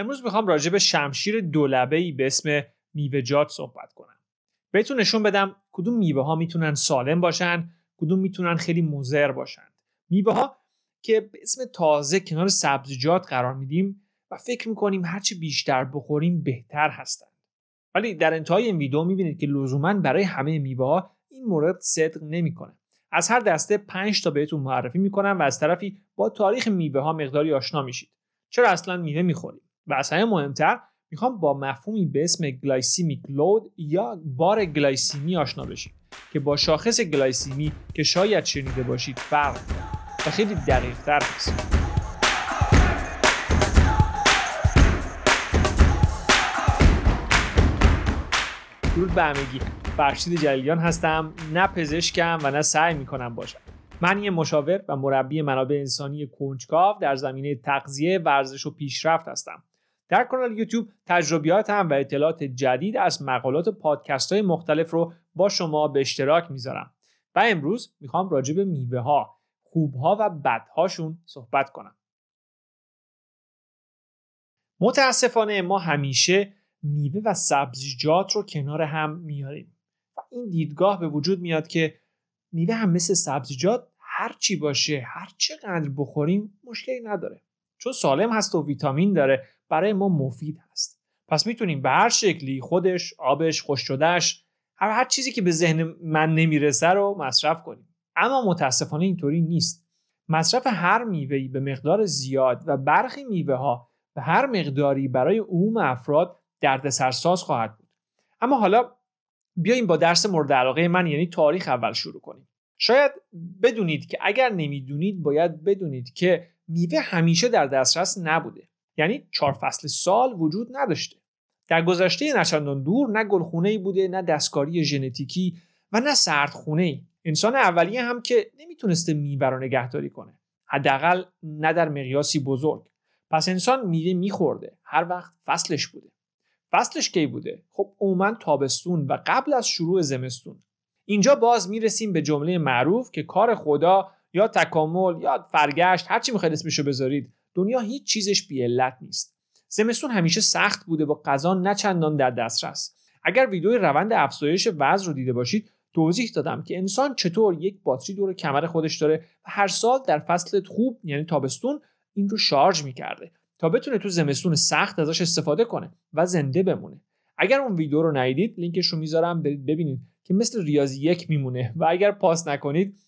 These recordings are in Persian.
امروز می‌خوام راجع به شمشیر دولبه به اسم میوه‌جات صحبت کنم. بهتون نشون بدم کدوم میوه ها می‌تونن سالم باشن، کدوم می‌تونن خیلی مضر باشن. میوه ها که به اسم تازه کنار سبزیجات قرار میدیم و فکر می‌کنیم هرچی بیشتر بخوریم بهتر هستن. ولی در انتهای این ویدیو می‌بینید که لزوما برای همه میوه ها این مورد صدق نمی‌کنه. از هر دسته 5 تا بهتون معرفی می‌کنم و از طرفی با تاریخ میوه ها مقداری آشنا میشید. چرا اصلا میوه می‌خوریم؟ و از همه مهمتر می‌خوام با مفهومی به اسم glycemic load یا بار گلایسیمی آشنا بشید که با شاخص گلایسیمی که شاید شنیده باشید فرق و خیلی دقیق تر هست. درود به همگی. فرشید جلیلیان هستم. نه پزشکم و نه سعی می‌کنم باشم. من یه مشاور و مربی منابع انسانی کنجکاو در زمینه تغذیه ورزش و پیشرفت هستم. در کانال یوتیوب تجربیاتم و اطلاعات جدید از مقالات و پادکست های مختلف رو با شما به اشتراک می‌ذارم. و امروز می‌خوام راجع به میوه ها خوبها و بدهاشون صحبت کنم. متاسفانه ما همیشه میوه و سبزیجات رو کنار هم میاریم و این دیدگاه به وجود میاد که میوه هم مثل سبزیجات هر چی باشه هر چقدر بخوریم مشکلی نداره. چون سالم هست و ویتامین داره. برای ما مفید هست. پس می‌تونیم به هر شکلی خودش آبش خوش شدهش هر هر چیزی که به ذهن من نمی‌رسه رو مصرف کنیم. اما متاسفانه اینطوری نیست. مصرف هر میوهی به مقدار زیاد و برخی میوه ها به هر مقداری برای عموم افراد دردسرساز خواهد بود. اما حالا بیایم با درس مورد علاقه من یعنی تاریخ اول شروع کنیم. شاید بدونید که اگر نمی‌دونید باید بدونید که میوه همیشه در دسترس نبوده. یعنی چهار فصل سال وجود نداشته. در گذشته نچندان دور نه گلخونه بوده نه دستکاری ژنتیکی و نه سردخونه ای انسان اولیه هم که نمی‌تونسته میوه رو نگهداری کنه. حداقل نه در مقیاسی بزرگ. پس انسان میوه میخورده. هر وقت فصلش بوده. فصلش کی بوده؟ خب عموما تابستون و قبل از شروع زمستون. اینجا باز می‌رسیم به جمله معروف که کار خدا یا تکامل یا فرگشت هرچی می‌خواید اسمشو بذارید دنیا هیچ چیزش بی علت نیست. زمستون همیشه سخت بوده و غذا نه چندان در دسترس. اگر ویدیوی روند افزایش وزن رو دیده باشید توضیح دادم که انسان چطور یک باتری دور کمر خودش داره و هر سال در فصل خوب یعنی تابستون این رو شارژ می‌کرده تا بتونه تو زمستون سخت ازش استفاده کنه و زنده بمونه. اگر اون ویدیو رو ندیدید لینکش رو می‌ذارم برید ببینید که مثل ریاضی یک میمونه. و اگر پاس نکنید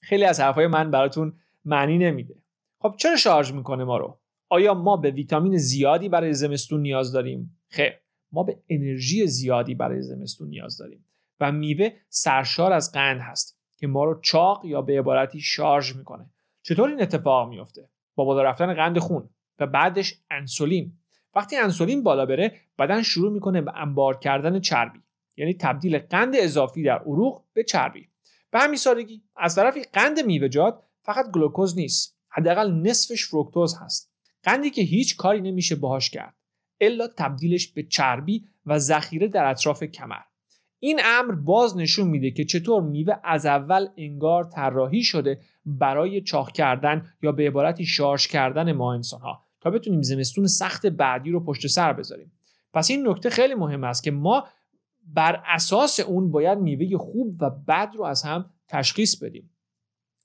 خیلی از حرفای من براتون معنی نمیده. خب چرا شارژ می‌کنه ما رو؟ آیا ما به ویتامین زیادی برای زمستون نیاز داریم؟ خیر ما به انرژی زیادی برای زمستون نیاز داریم و میوه سرشار از قند هست که ما رو چاق یا به عبارتی شارژ می‌کنه. چطور این اتفاق میفته با بالا رفتن قند خون و بعدش انسولین. وقتی انسولین بالا بره بدن شروع می‌کنه به انبار کردن چربی یعنی تبدیل قند اضافی در عروق به چربی. به همین سادگی از طرفی قند میوه‌جات فقط گلوکوز نیست. حداقل نصفش فرکتوز هست. قندی که هیچ کاری نمیشه باهاش کرد. الا تبدیلش به چربی و ذخیره در اطراف کمر. این امر باز نشون میده که چطور میوه از اول انگار طراحی شده برای چاق کردن یا به عبارتی شارژ کردن ما انسان ها تا بتونیم زمستون سخت بعدی رو پشت سر بذاریم. پس این نکته خیلی مهم است که ما بر اساس اون باید میوه خوب و بد رو از هم تشخیص بدیم.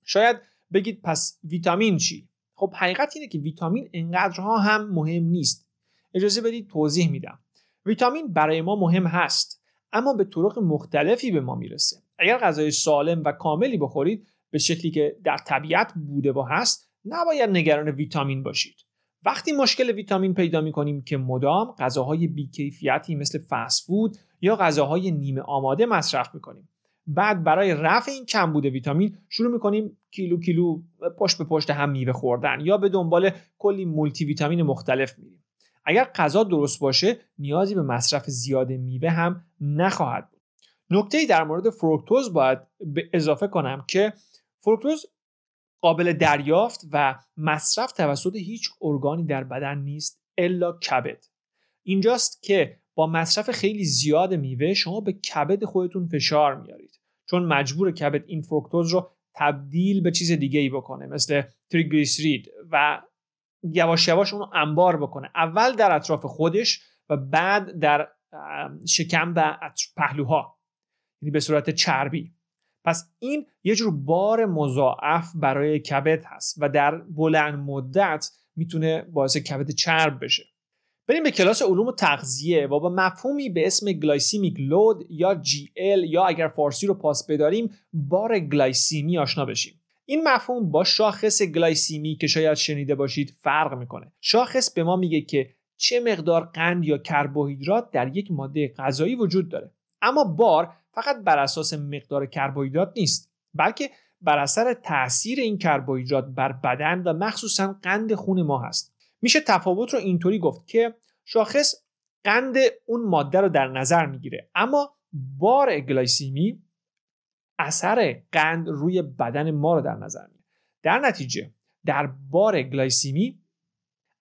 شاید بگید پس ویتامین چی؟ خب حقیقت اینه که ویتامین انقدرها هم مهم نیست. اجازه بدید توضیح میدم. ویتامین برای ما مهم هست اما به طرق مختلفی به ما می‌رسه. اگر غذای سالم و کاملی بخورید به شکلی که در طبیعت بوده و هست نباید نگران ویتامین باشید. وقتی مشکل ویتامین پیدا می کنیم که مدام غذاهای بیکیفیتی مثل فود یا غذاهای نیمه آماده مصرف می کنیم بعد برای رفع این کمبود ویتامین شروع می کنیم کیلو کیلو پشت به پشت هم میوه خوردن یا به دنبال کلی مولتی ویتامین مختلف میریم. اگر غذا درست باشه نیازی به مصرف زیاد میوه هم نخواهد بود. نکته در مورد فروکتوز باید به اضافه کنم که فروکتوز قابل دریافت و مصرف توسط هیچ ارگانی در بدن نیست الا کبد. اینجاست که با مصرف خیلی زیاد میوه شما به کبد خودتون فشار میارید. چون مجبور کبد این فروکتوز رو تبدیل به چیز دیگه ای بکنه مثل تریگلیسرید و یواش یواش اونو انبار بکنه. اول در اطراف خودش و بعد در شکم و پهلوها یعنی به صورت چربی. پس این یه جور بار مضاعف برای کبد هست و در بلند مدت می‌تونه باعث کبد چرب بشه. بریم به کلاس علوم تغذیه. و با مفهومی به اسم glycemic load یا GL یا اگر فارسی رو پاس بداریم بار گلایسیمی آشنا بشیم. این مفهوم با شاخص گلایسیمی که شاید شنیده باشید فرق می‌کنه. شاخص به ما میگه که چه مقدار قند یا کربوهیدرات در یک ماده غذایی وجود داره. اما بار فقط بر اساس مقدار کربوهیدرات نیست بلکه بر اثر تاثیر این کربوهیدرات بر بدن و مخصوصا قند خون ما هست. میشه تفاوت رو اینطوری گفت که شاخص قند اون ماده رو در نظر می‌گیره. اما بار گلایسیمی اثر قند روی بدن ما رو در نظر می‌گیره. در نتیجه در بار گلایسیمی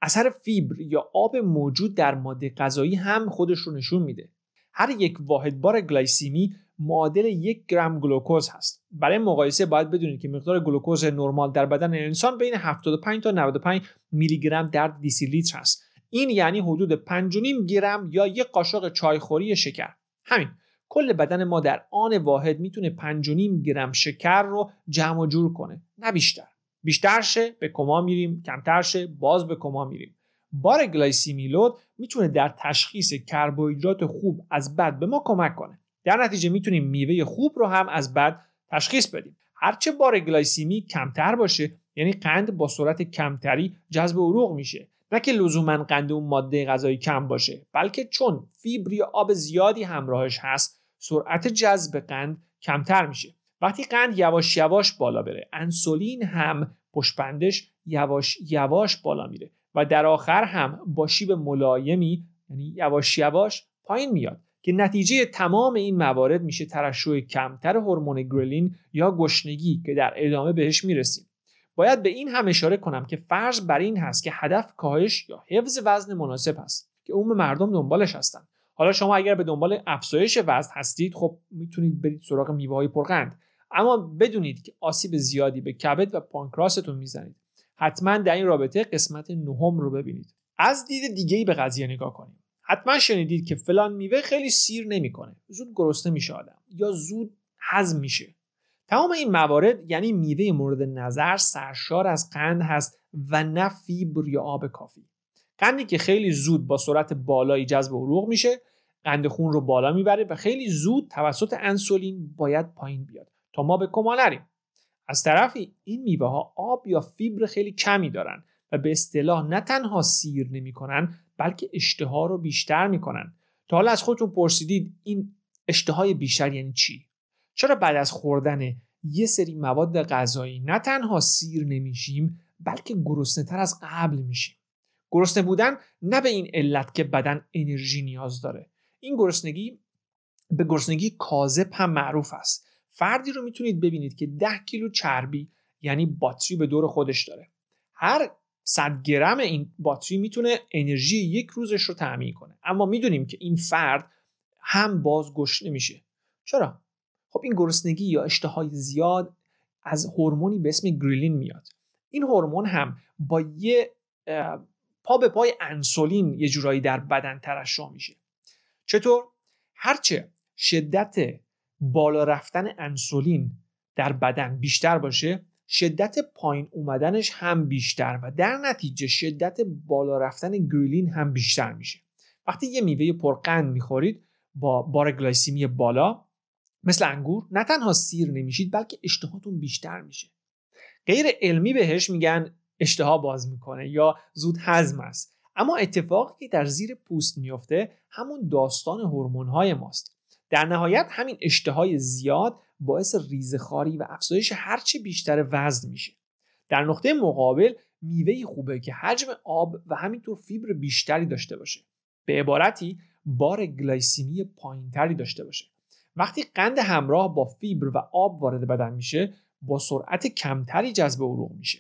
اثر فیبر یا آب موجود در ماده غذایی هم خودش رو نشون میده. هر یک واحد بار گلایسیمی معادل یک گرم گلوکوز هست. برای مقایسه باید بدونید که مقدار گلوکوز نرمال در بدن انسان بین 75 تا 95 میلی گرم در دیسی لیتر هست. این یعنی حدود 5.5 گرم یا یک قاشق چایخوری شکر. همین کل بدن ما در آن واحد می‌تونه 5.5 گرم شکر رو جمع و جور کنه نه بیشتر. بیشتر شه به کما میریم. کمتر شه باز به کما میریم. بار glycemic load می‌تونه در تشخیص کربوهیدرات خوب از بد به ما کمک کنه. در نتیجه می‌تونیم میوه خوب رو هم از بد تشخیص بدیم. هرچه بار گلایسیمی کمتر باشه یعنی قند با سرعت کمتری جذب عروق میشه. نه که لزوما قند اون ماده غذایی کم باشه بلکه چون فیبر آب زیادی همراهش هست سرعت جذب قند کمتر میشه. وقتی قند یواش یواش بالا بره انسولین هم پشپندش یواش یواش بالا میره و در آخر هم با شیب ملایمی یعنی یواش یواش پایین میاد. که نتیجه تمام این موارد میشه ترشح کمتر هورمون گرلین یا گشنگی که در ادامه بهش می‌رسیم. باید به این هم اشاره کنم که فرض بر این هست که هدف کاهش یا حفظ وزن مناسب هست که عموم مردم دنبالش هستن. حالا شما اگر به دنبال افزایش وزن هستید خب می‌تونید برید سراغ میوه های پرقند اما بدونید که آسیب زیادی به کبد و پانکراستون می‌زنید. حتما در این رابطه قسمت نهم رو ببینید. از دید دیگه ای به قضیه نگاه کنیم. حتما شنیدید که فلان میوه خیلی سیر نمی‌کنه. زود گرسنه میشه آدم یا زود هضم میشه. تمام این موارد یعنی میوه مورد نظر سرشار از قند هست و نه فیبر یا آب کافی. قندی که خیلی زود با سرعت بالایی جذب عروق میشه قند خون رو بالا می‌بره و خیلی زود توسط انسولین باید پایین بیاد تا ما به کما نریم. از طرفی این میوه ها آب یا فیبر خیلی کمی دارن و به اصطلاح نه تنها سیر نمی‌کنن بلکه اشتها رو بیشتر می‌کنن. تا حالا از خودتون پرسیدید این اشتهای بیشتر یعنی چی؟ چرا بعد از خوردن یه سری مواد غذایی نه تنها سیر نمیشیم بلکه گرسنه تر از قبل میشیم؟ گرسنه بودن نه به این علت که بدن انرژی نیاز داره. این گرسنگی به گرسنگی کاذب هم معروف است. فردی رو می‌تونید ببینید که 10 کیلو چربی یعنی باتری به دور خودش داره. هر 100 گرم این باتری می‌تونه انرژی یک روزش رو تعمین کنه. اما می‌دونیم که این فرد هم باز گشنه میشه. چرا؟ خب این گرسنگی یا اشتهای زیاد از هورمونی به اسم گریلین میاد. این هورمون هم با یه پا به پای انسولین یه جورایی در بدن ترشح میشه. چطور؟ هرچه شدت بالا رفتن انسولین در بدن بیشتر باشه شدت پایین اومدنش هم بیشتر و در نتیجه شدت بالا رفتن ghrelin هم بیشتر میشه. وقتی یه میوه پرقند می‌خورید با بار گلایسیمی بالا مثل انگور نه تنها سیر نمیشید بلکه اشتهاتون بیشتر میشه. غیر علمی بهش میگن اشتها باز می‌کنه یا زود هضم است. اما اتفاقی که در زیر پوست میفته همون داستان هورمون‌های ماست. در نهایت همین اشتهای زیاد باعث ریزخاری و افزایش هرچه بیشتر وزن میشه. در نقطه مقابل میوه خوبه که حجم آب و همینطور فیبر بیشتری داشته باشه. به عبارتی بار گلایسیمی پایینتری داشته باشه. وقتی قند همراه با فیبر و آب وارد بدن میشه با سرعت کمتری جذب عروق میشه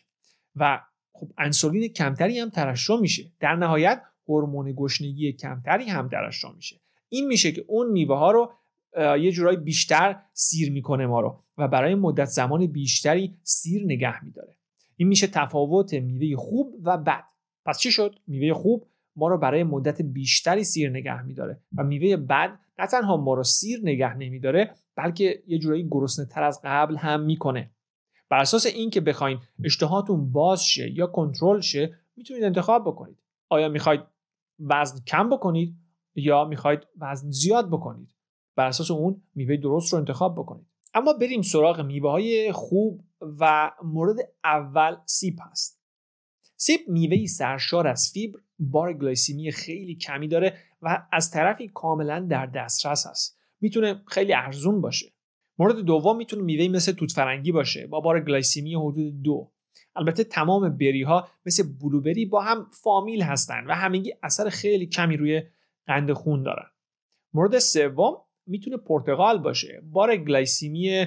و خب انسولین کمتری هم ترشح میشه. در نهایت هورمون گشنگی کمتری هم ترشح میشه. این میشه که اون میوه ها رو یه جورایی بیشتر سیر می‌کنه ما رو و برای مدت زمان بیشتری سیر نگه میداره. این میشه تفاوت میوه خوب و بد. پس چی شد؟ میوه خوب ما رو برای مدت بیشتری سیر نگه میداره و میوه بد نه تنها ما رو سیر نگه نمیداره بلکه یه جورایی گرسنه تر از قبل هم می‌کنه. بر اساس اینکه بخواین اشتهاتون باز شه یا کنترل شه می‌تونید انتخاب بکنید. آیا می‌خواید وزن کم بکنید یا می‌خواید وزن زیاد بکنید؟ بر اساس اون میوه درست رو انتخاب بکنید. اما بریم سراغ میوه های خوب و مورد اول سیب هست. سیب میوه سرشار از فیبر بار گلایسیمی خیلی کمی داره و از طرفی کاملا در دسترس است. می‌تونه خیلی ارزون باشه. مورد دوم می‌تونه میوه مثل توت فرنگی باشه با بار گلایسیمی حدود دو. البته تمام berry ها مثل blueberry با هم فامیل هستن و همگی اثر خیلی کمی روی قند خون دارن. مورد سوم می‌تونه پرتقال باشه. بار گلایسیمی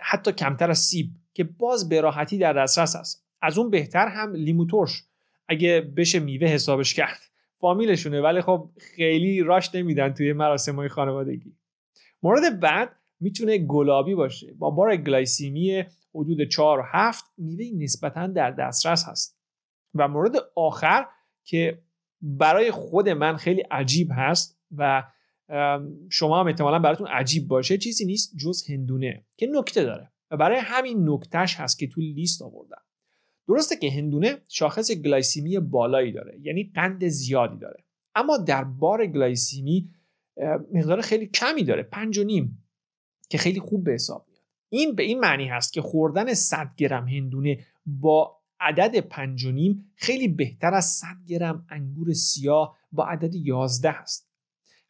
حتی کمتر از سیب که باز به راحتی در دسترس است. از اون بهتر هم لیمو ترش. اگه بشه میوه حسابش کرد. فامیلشونه ولی خب خیلی راش نمیدن توی مراسم های خانوادگی. مورد بعد می‌تونه گلابی باشه. با بار گلایسیمی حدود 4 و 7 میوه نسبتا در دسترس هست. و مورد آخر که برای خود من خیلی عجیب هست و شما هم احتمالا براتون عجیب باشه چیزی نیست جز هندونه که نکته داره و برای همین نکتهش هست که تو لیست آوردم. درسته که هندونه شاخص گلایسیمی بالایی داره یعنی قند زیادی داره اما در بار گلایسیمی مقدار خیلی کمی داره پنج و نیم که خیلی خوب به حساب میاد. این به این معنی هست که خوردن 100 گرم هندونه با عدد پنج و نیم خیلی بهتر از 100 گرم انگور سیاه با عدد 11 هست.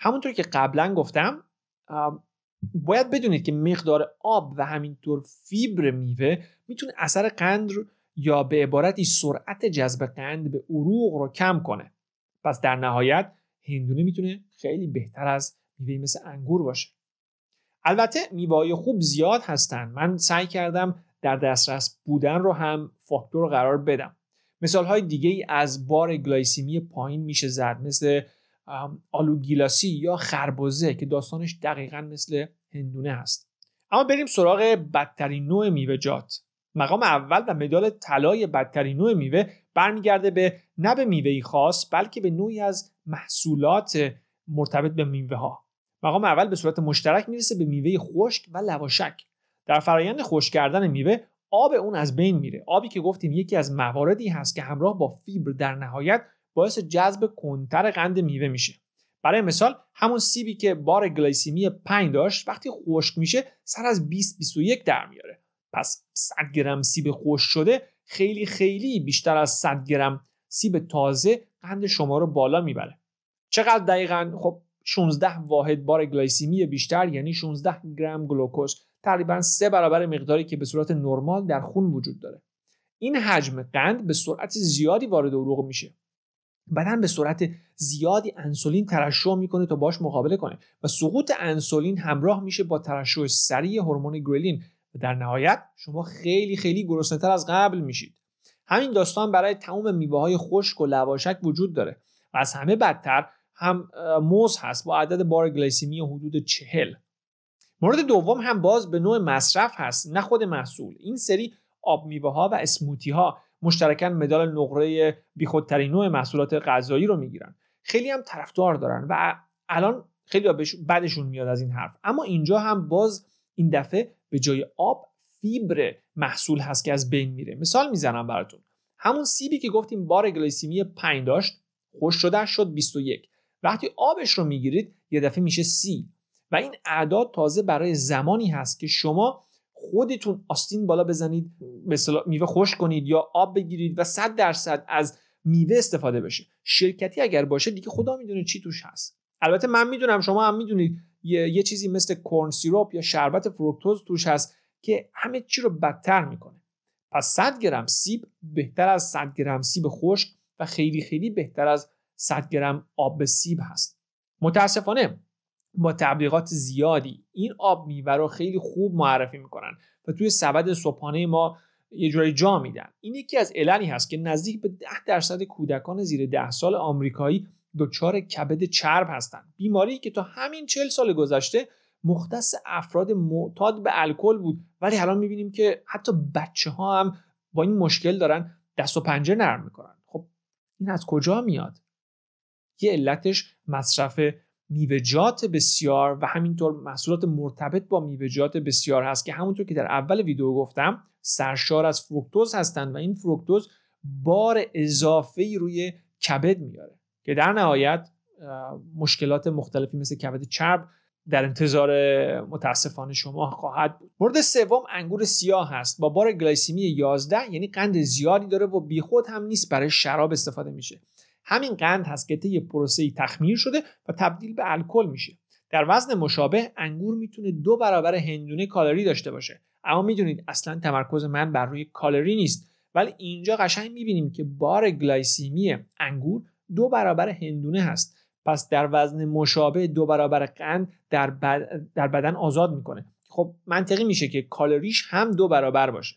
همونطور که قبلا گفتم باید بدونید که مقدار آب و همینطور فیبر میوه می‌تونه اثر قند رو یا به عبارتی سرعت جذب قند به عروق رو کم کنه. پس در نهایت هندونه می‌تونه خیلی بهتر از میوه مثل انگور باشه. البته میوه خوب زیاد هستن. من سعی کردم در دسترس بودن رو هم فاکتور قرار بدم. مثال های دیگه از بار گلایسیمی پایین میشه زد مثل آلوگیلاسی یا خربزه که داستانش دقیقا مثل هندونه هست. اما بریم سراغ بدترین نوع میوه‌جات مقام اول و مدال طلای بدترین نوع میوه برمیگرده به نه به میوهی خاص بلکه به نوعی از محصولات مرتبط به میوه ها مقام اول به صورت مشترک می‌رسه به میوه خشک و لواشک. در فرایند خشک کردن میوه آب اون از بین میره. آبی که گفتیم یکی از مواردی هست که همراه با فیبر در نهایت باعث جذب کنتر قند میوه میشه. برای مثال همون سیبی که بار گلایسیمی 5 داشت وقتی خشک میشه سر از 20 21 در میاره. پس 100 گرم سیب خشک شده خیلی خیلی بیشتر از 100 گرم سیب تازه قند شما رو بالا می‌بره. چقدر دقیقا؟ خب 16 واحد بار گلایسیمی بیشتر یعنی 16 گرم گلوکوز. تقریبا سه برابر مقداری که به صورت نرمال در خون وجود داره. این حجم قند به سرعت زیادی وارد عروق میشه. بدن به سرعت زیادی انسولین ترشح می‌کنه تا باش مقابله کنه. و سقوط انسولین همراه میشه با ترشح سریع هورمون ghrelin و در نهایت شما خیلی خیلی گرسنه‌تر از قبل میشید. همین داستان برای تمام میوه های خشک و لواشک وجود داره. و از همه بدتر هم موز هست با عدد بار گلیسیمی حدود چهل. مورد دوم هم باز به نوع مصرف هست نه خود محصول. این سری آب میوه ها و اسموتی ها مشترکاً مدال نقره بیخودترین نوع محصولات غذایی رو می‌گیرن. خیلی هم طرفدار دارن و الان خیلی بعدشون میاد از این حرف. اما اینجا هم باز این دفعه به جای آب فیبر محصول هست که از بین میره. مثال می‌زنم براتون. همون سیبی که گفتیم بار گلیسیمی 5 داشت خوش شده شد 21 وقتی آبش رو می‌گیرید یه دفعه میشه سی. و این اعداد تازه برای زمانی هست که شما خودتون آستین بالا بزنید به میوه خوش کنید یا آب بگیرید و 100 درصد از میوه استفاده بشه. شرکتی اگر باشه دیگه خدا می‌دونه چی توش هست. البته من می‌دونم شما هم می‌دونید یه،, یه چیزی مثل کورن سیروپ یا شربت فروکتوز توش هست که همه چی رو بدتر می‌کنه. پس 100 گرم سیب بهتر از 100 گرم سیب خشک و خیلی خیلی بهتر از 100 گرم آب سیب هست. متاسفانه با تبلیغات زیادی. این آب میوه رو خیلی خوب معرفی می‌کنن و توی سبد صبحانه ما یه جورایی جا میدن. این یکی از عللی هست که نزدیک به 10 درصد کودکان زیر 10 سال آمریکایی دچار کبد چرب هستند بیماری که تا همین 40 سال گذشته مختص افراد معتاد به الکل بود ولی الان می‌بینیم که حتی بچه ها هم با این مشکل دارن دست و پنجه نرم می‌کنن. خب این از کجا میاد؟ یه علتش مصرف میوهجات بسیار و همینطور محصولات مرتبط با میوهجات بسیار هست که همونطور که در اول ویدیو گفتم سرشار از فروکتوز هستند و این فروکتوز بار اضافه روی کبد میاره که در نهایت مشکلات مختلفی مثل کبد چرب در انتظار متاسفانه شما خواهد بود. مورد سوم انگور سیاه هست. با بار گلایسیمی 11 یعنی قند زیادی داره و بیخود هم نیست برای شراب استفاده میشه. همین قند هست که طی پروسه تخمیر شده و تبدیل به الکل میشه. در وزن مشابه انگور می‌تونه دو برابر هندونه کالری داشته باشه. اما می‌دونید اصلا تمرکز من بر روی کالری نیست. ولی اینجا قشنگ می‌بینیم که بار گلایسیمی انگور دو برابر هندونه هست. پس در وزن مشابه دو برابر قند در, در بدن آزاد می‌کنه. خب منطقی میشه که کالریش هم دو برابر باشه.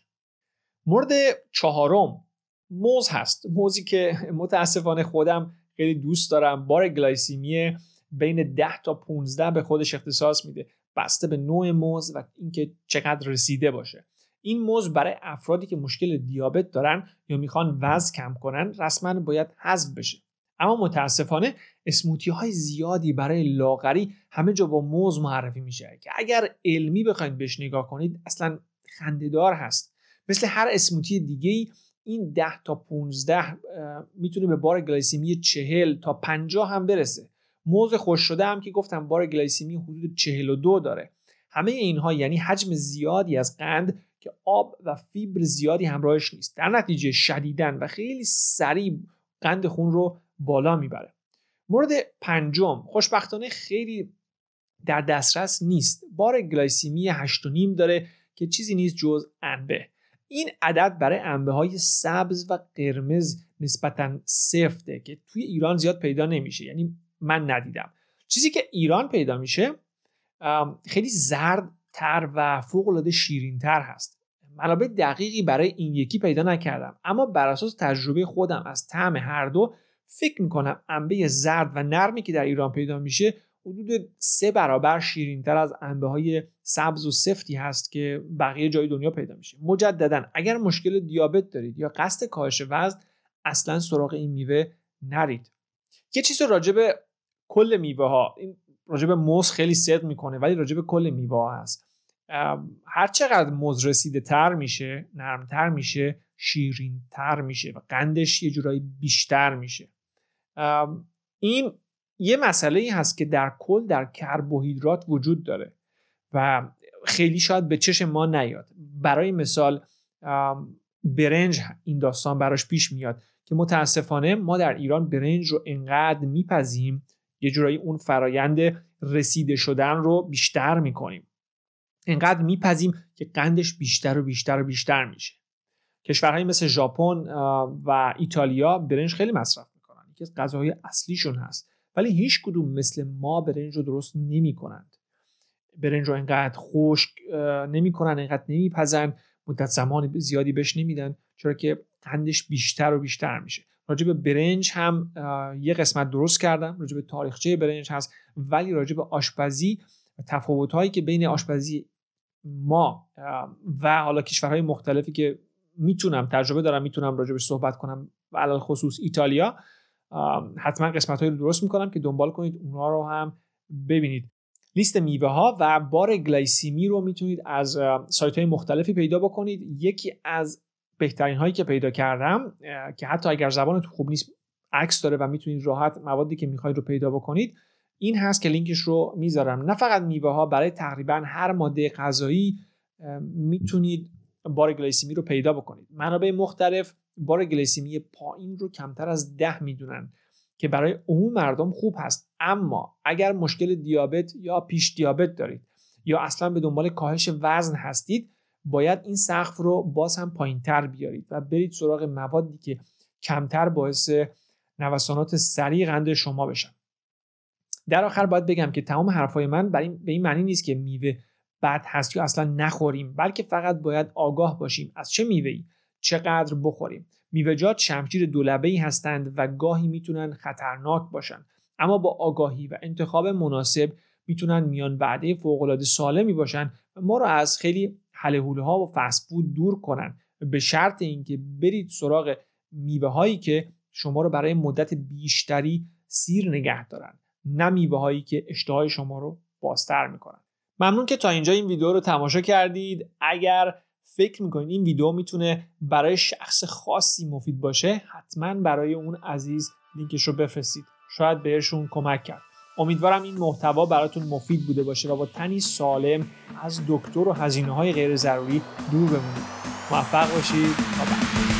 مورد چهارم موز هست. موزی که متاسفانه خودم خیلی دوست دارم. بار گلایسیمی بین 10 تا 15 به خودش اختصاص میده. بسته به نوع موز و اینکه چقدر رسیده باشه. این موز برای افرادی که مشکل دیابت دارن یا می‌خوان وزن کم کنن رسما باید حذف بشه. اما متاسفانه اسموتی های زیادی برای لاغری همه جا با موز معرفی میشه. که اگر علمی بخواید بهش نگاه کنید اصلا خندهدار هست. مثل هر اسموتی دیگه ای این 10 تا 15 می‌تونه به بار گلایسیمی 40 تا 50 هم برسه. موز خشک شده هم که گفتم بار گلایسیمی حدود 42 داره. همه اینها یعنی حجم زیادی از قند که آب و فیبر زیادی همراهش نیست. در نتیجه شدیدا و خیلی سریع قند خون رو بالا می‌بره. مورد پنجم خوشبختانه خیلی در دسترس نیست. بار گلایسیمی 8.5 داره که چیزی نیست جز انبه. این عدد برای انبه های سبز و قرمز نسبتا سفته که توی ایران زیاد پیدا نمیشه. یعنی من ندیدم. چیزی که ایران پیدا میشه خیلی زرد تر و فوق العاده شیرین تر هست. منابع دقیقی برای این یکی پیدا نکردم. اما بر اساس تجربه خودم از طعم هر دو فکر می‌کنم انبه زرد و نرمی که در ایران پیدا میشه حدود سه برابر شیرینتر از انبه های سبز و سفتی هست که بقیه جای دنیا پیدا میشه. مجددا اگر مشکل دیابت دارید یا قصد کاهش وزن اصلا سراغ این میوه نرید. یه چیز راجع به کل میوه ها این راجع به موز خیلی صدق می‌کنه ولی راجع به کل میوه ها هست هر چقدر موز رسیده تر میشه نرمتر میشه شیرین تر میشه و قندش یه جورایی بیشتر میشه. این یه مسئله ای هست که در کل در کربوهیدرات وجود داره و خیلی شاید به چشم ما نیاد. برای مثال برنج این داستان براش پیش میاد که متاسفانه ما در ایران برنج رو انقدر میپذیم یه جورایی اون فرایند رسیده شدن رو بیشتر می‌کنیم. انقدر میپذیم که قندش بیشتر و بیشتر و بیشتر میشه. کشورهایی مثل ژاپن و ایتالیا برنج خیلی مصرف می‌کنن. یکی از غذاهای اصلیشون هست. ولی هیچ کدوم مثل ما برنج رو درست نمی کنند برنج رو انقدر خشک نمی کنن انقدر نمیپزن مدت زمان زیادی بهش نمیدن چرا که قندش بیشتر و بیشتر میشه. راجع به برنج هم یه قسمت درست کردم راجع به تاریخچه برنج هست ولی راجع به آشپزی تفاوت هایی که بین آشپزی ما و حالا کشورهای مختلفی که می‌تونم تجربه دارم می‌تونم راجبش صحبت کنم و خصوص ایتالیا حتما قسمت رو درست می‌کنم که دنبال کنید اونها رو هم ببینید. لیست میوه ها و بار گلایسیمی رو می‌تونید از سایت های مختلفی پیدا بکنید. یکی از بهترین هایی که پیدا کردم که حتی اگر زبانتون خوب نیست عکس داره و می‌تونید راحت موادی که می‌خواید رو پیدا بکنید این هست که لینکش رو می‌ذارم. نه فقط میوه ها برای تقریبا هر ماده غذایی می‌تونید بار گلیسیمی رو پیدا بکنید. منابع مختلف بار گلیسیمی پایین رو کمتر از ده می‌دونن که برای عموم مردم خوب هست. اما اگر مشکل دیابت یا پیش دیابت دارید یا اصلا به دنبال کاهش وزن هستید باید این سقف رو باز هم پایین تر بیارید و برید سراغ موادی که کمتر باعث نوسانات سریع قند شما بشن. در آخر باید بگم که تمام حرفای من به این معنی نیست که میوه بد هست یا اصلا نخوریم بلکه فقط باید آگاه باشیم. از چه میوه‌ای؟ چقدر بخوریم. میوه‌جات شمشیر دولبه هستند و گاهی می‌تونن خطرناک باشن. اما با آگاهی و انتخاب مناسب می‌تونن میان وعده فوق‌العاده سالمی باشن و ما رو از خیلی حله ها و فسفود دور کنن. به شرط اینکه برید سراغ میوه هایی که شما رو برای مدت بیشتری سیر نگه دارن نه میوه هایی که اشتهای شما رو بازتر می‌کنن. ممنون که تا اینجا این ویدیو رو تماشا کردید. اگر فکر می‌کنید این ویدیو می‌تونه برای شخص خاصی مفید باشه؟ حتما برای اون عزیز لینکش رو بفرستید. شاید بهشون کمک کرد. امیدوارم این محتوا براتون مفید بوده باشه و با تنی سالم از دکتر و هزینه های غیر ضروری دور بمونید. موفق باشید. تا بعد.